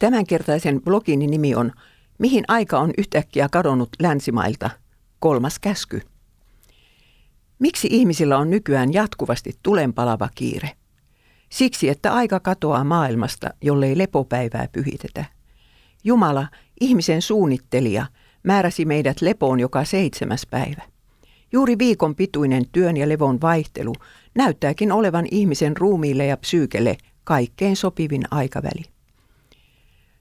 Tämänkertaisen blogini nimi on Mihin aika on yhtäkkiä kadonnut länsimailta? Kolmas käsky. Miksi ihmisillä on nykyään jatkuvasti tulenpalava kiire? Siksi, että aika katoaa maailmasta, jollei lepopäivää pyhitetä. Jumala, ihmisen suunnittelija, määräsi meidät lepoon joka seitsemäs päivä. Juuri viikon pituinen työn ja levon vaihtelu näyttääkin olevan ihmisen ruumiille ja psyykelle kaikkein sopivin aikaväli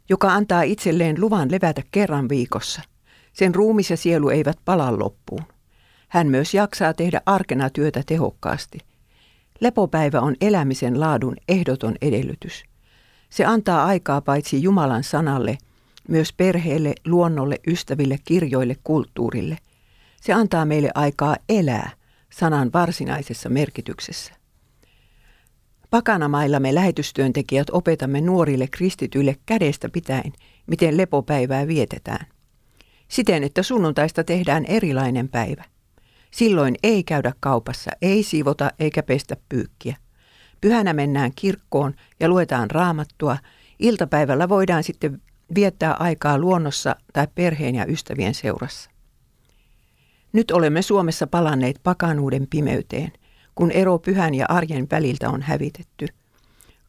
joka antaa itselleen luvan levätä kerran viikossa. Sen ruumis ja sielu eivät pala loppuun. Hän myös jaksaa tehdä arkena työtä tehokkaasti. Lepopäivä on elämisen laadun ehdoton edellytys. Se antaa aikaa paitsi Jumalan sanalle, myös perheelle, luonnolle, ystäville, kirjoille, kulttuurille. Se antaa meille aikaa elää sanan varsinaisessa merkityksessä. Pakanamailla me lähetystyöntekijät opetamme nuorille kristityille kädestä pitäen, miten lepopäivää vietetään. Siten, että sunnuntaista tehdään erilainen päivä. Silloin ei käydä kaupassa, ei siivota eikä pestä pyykkiä. Pyhänä mennään kirkkoon ja luetaan raamattua. Iltapäivällä voidaan sitten viettää aikaa luonnossa tai perheen ja ystävien seurassa. Nyt olemme Suomessa palanneet pakanuuden pimeyteen kun ero pyhän ja arjen väliltä on hävitetty.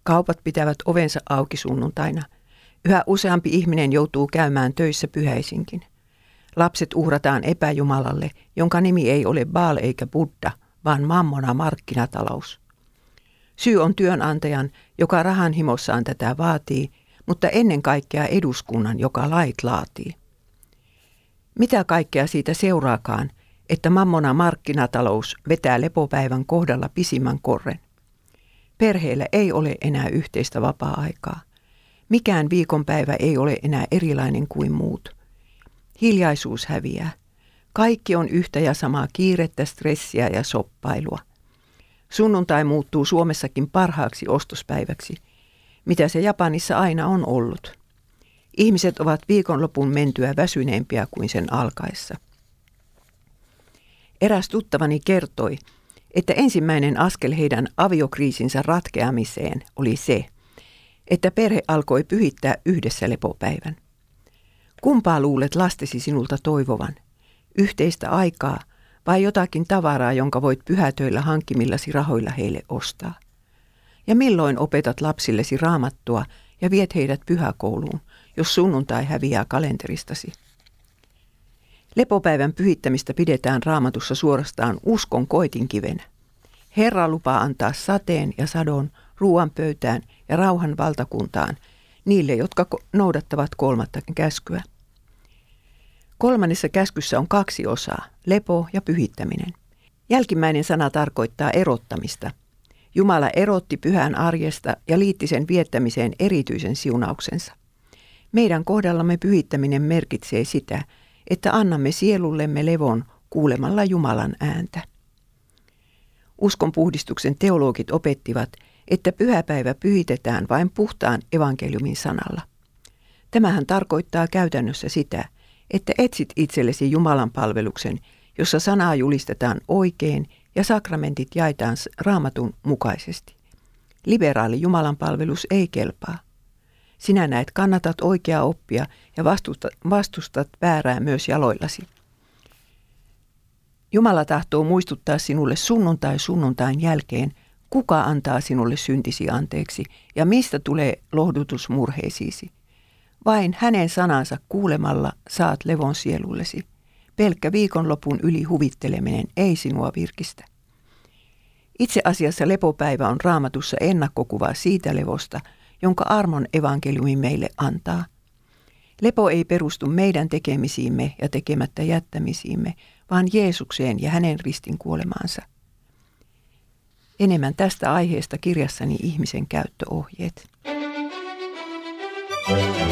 Kaupat pitävät ovensa auki sunnuntaina. Yhä useampi ihminen joutuu käymään töissä pyhäisinkin. Lapset uhrataan epäjumalalle, jonka nimi ei ole Baal eikä Buddha, vaan mammona markkinatalous. Syy on työnantajan, joka rahan himossaan tätä vaatii, mutta ennen kaikkea eduskunnan, joka lait laatii. Mitä kaikkea siitä seuraakaan, että mammona markkinatalous vetää lepopäivän kohdalla pisimmän korren. Perheellä ei ole enää yhteistä vapaa-aikaa. Mikään viikonpäivä ei ole enää erilainen kuin muut. Hiljaisuus häviää. Kaikki on yhtä ja samaa kiirettä, stressiä ja soppailua. Sunnuntai muuttuu Suomessakin parhaaksi ostospäiväksi, mitä se Japanissa aina on ollut. Ihmiset ovat viikonlopun mentyä väsyneempiä kuin sen alkaessa. Eräs tuttavani kertoi, että ensimmäinen askel heidän aviokriisinsä ratkeamiseen oli se, että perhe alkoi pyhittää yhdessä lepopäivän. Kumpaa luulet lastesi sinulta toivovan? Yhteistä aikaa vai jotakin tavaraa, jonka voit pyhätöillä hankkimillasi rahoilla heille ostaa? Ja milloin opetat lapsillesi raamattua ja viet heidät pyhäkouluun, jos sunnuntai häviää kalenteristasi? Lepopäivän pyhittämistä pidetään raamatussa suorastaan uskon koitinkivenä. Herra lupaa antaa sateen ja sadon ruoan pöytään ja rauhan valtakuntaan niille, jotka noudattavat kolmatta käskyä. Kolmannessa käskyssä on kaksi osaa, lepo ja pyhittäminen. Jälkimmäinen sana tarkoittaa erottamista. Jumala erotti pyhän arjesta ja liitti sen viettämiseen erityisen siunauksensa. Meidän kohdallamme pyhittäminen merkitsee sitä, että annamme sielullemme levon kuulemalla Jumalan ääntä. Uskonpuhdistuksen teologit opettivat, että pyhäpäivä pyhitetään vain puhtaan evankeliumin sanalla. Tämähän tarkoittaa käytännössä sitä, että etsit itsellesi Jumalan palveluksen, jossa sanaa julistetaan oikein ja sakramentit jaetaan raamatun mukaisesti. Liberaali Jumalan palvelus ei kelpaa. Sinä näet kannatat oikeaa oppia ja vastustat, vastustat väärää myös jaloillasi. Jumala tahtoo muistuttaa sinulle sunnuntai sunnuntain jälkeen, kuka antaa sinulle syntisi anteeksi ja mistä tulee lohdutus murheisiisi. Vain hänen sanansa kuulemalla saat levon sielullesi. Pelkkä viikonlopun yli huvitteleminen ei sinua virkistä. Itse asiassa lepopäivä on raamatussa ennakkokuva siitä levosta, jonka armon evankeliumi meille antaa. Lepo ei perustu meidän tekemisiimme ja tekemättä jättämisiimme, vaan Jeesukseen ja hänen ristin kuolemaansa. Enemmän tästä aiheesta kirjassani ihmisen käyttöohjeet. Thank you.